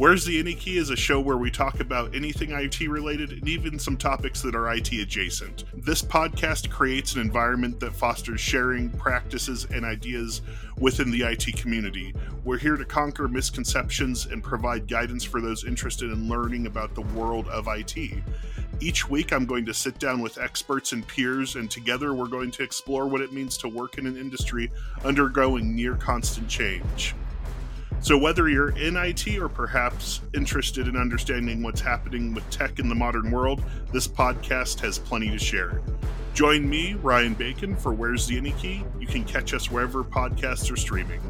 Where's the Any Key is a show where we talk about anything IT related and even some topics that are IT adjacent. This podcast creates an environment that fosters sharing practices and ideas within the IT community. We're here to conquer misconceptions and provide guidance for those interested in learning about the world of IT. Each week, I'm going to sit down with experts and peers, and together we're going to explore what it means to work in an industry undergoing near constant change. So, whether you're in IT or perhaps interested in understanding what's happening with tech in the modern world, this podcast has plenty to share. Join me, Ryan Bacon, for Where's the Any Key? You can catch us wherever podcasts are streaming.